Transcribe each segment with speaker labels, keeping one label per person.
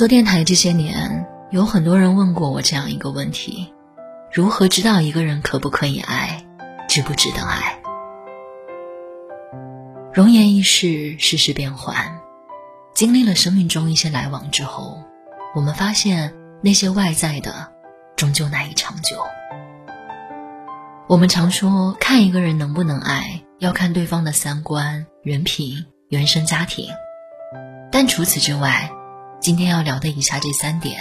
Speaker 1: 做电台这些年，有很多人问过我这样一个问题：如何知道一个人可不可以爱，值不值得爱？容颜易逝，世事变幻，经历了生命中一些来往之后，我们发现那些外在的，终究难以长久。我们常说，看一个人能不能爱，要看对方的三观、人品、原生家庭。但除此之外，今天要聊的以下这三点，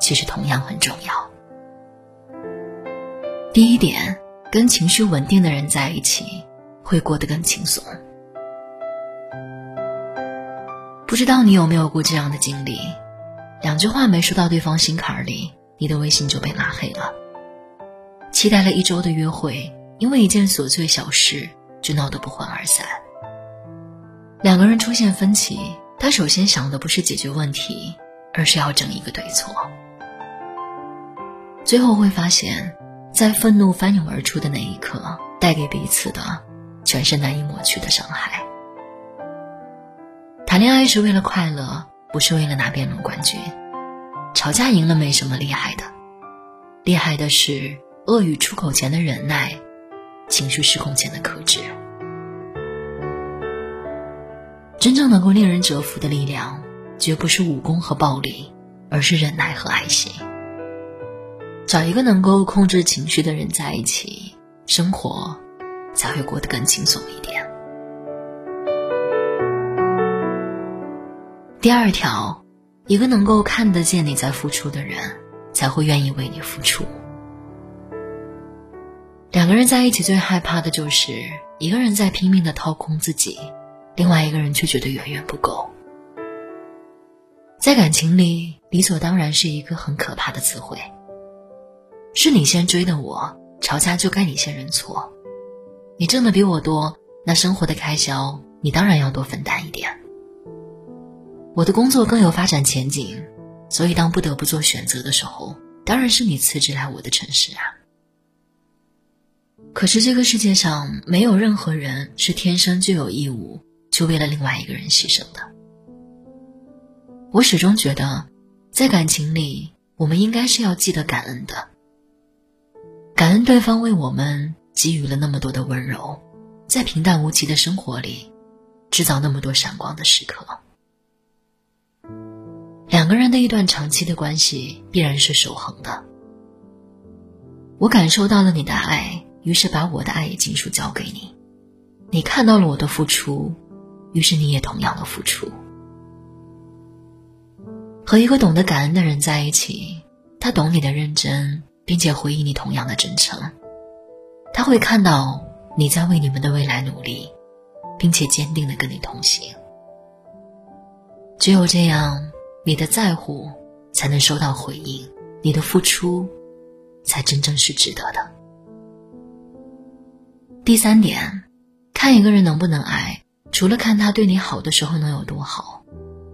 Speaker 1: 其实同样很重要。第一点，跟情绪稳定的人在一起，会过得更轻松。不知道你有没有过这样的经历？两句话没说到对方心坎里，你的微信就被拉黑了。期待了一周的约会，因为一件琐碎小事就闹得不欢而散。两个人出现分歧，他首先想的不是解决问题，而是要争一个对错。最后会发现，在愤怒翻涌而出的那一刻，带给彼此的全是难以抹去的伤害。谈恋爱是为了快乐，不是为了拿辩论冠军。吵架赢了没什么厉害的，厉害的是。恶语出口前的忍耐，情绪失控前的克制。真正能够令人折服的力量，绝不是武功和暴力，而是忍耐和爱心。找一个能够控制情绪的人在一起，生活才会过得更轻松一点。第二条，一个能够看得见你在付出的人，才会愿意为你付出。两个人在一起最害怕的就是一个人在拼命的掏空自己，另外一个人却觉得远远不够。在感情里，理所当然是一个很可怕的词汇。是你先追的我，吵架就该你先认错。你挣的比我多，那生活的开销你当然要多分担一点。我的工作更有发展前景，所以当不得不做选择的时候，当然是你辞职来我的城市啊。可是这个世界上没有任何人是天生就有义务是为了另外一个人牺牲的。我始终觉得，在感情里，我们应该是要记得感恩的，感恩对方为我们给予了那么多的温柔，在平淡无奇的生活里，制造那么多闪光的时刻。两个人的一段长期的关系必然是守恒的。我感受到了你的爱。于是把我的爱也尽数交给你，你看到了我的付出，于是你也同样的付出。和一个懂得感恩的人在一起，他懂你的认真，并且回应你同样的真诚。他会看到你在为你们的未来努力，并且坚定的跟你同行。只有这样，你的在乎才能收到回应，你的付出才真正是值得的。第三点，看一个人能不能爱，除了看他对你好的时候能有多好，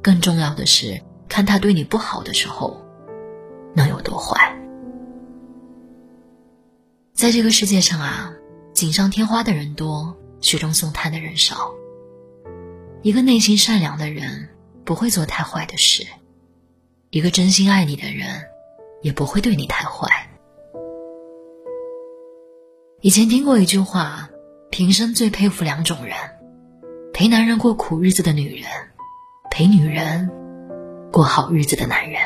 Speaker 1: 更重要的是看他对你不好的时候能有多坏。在这个世界上啊，锦上添花的人多，雪中送炭的人少。一个内心善良的人不会做太坏的事，一个真心爱你的人也不会对你太坏。以前听过一句话，平生最佩服两种人：陪男人过苦日子的女人，陪女人过好日子的男人。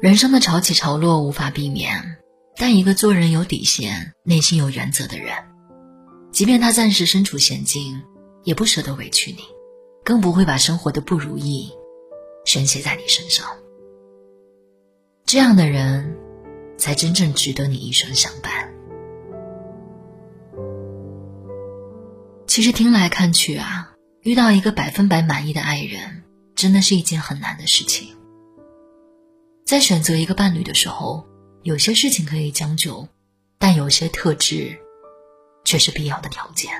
Speaker 1: 人生的潮起潮落无法避免，但一个做人有底线、内心有原则的人，即便他暂时身处险境，也不舍得委屈你，更不会把生活的不如意宣泄在你身上。这样的人。才真正值得你一生相伴。其实听来看去啊，遇到一个百分百满意的爱人，真的是一件很难的事情。在选择一个伴侣的时候，有些事情可以将就，但有些特质却是必要的条件。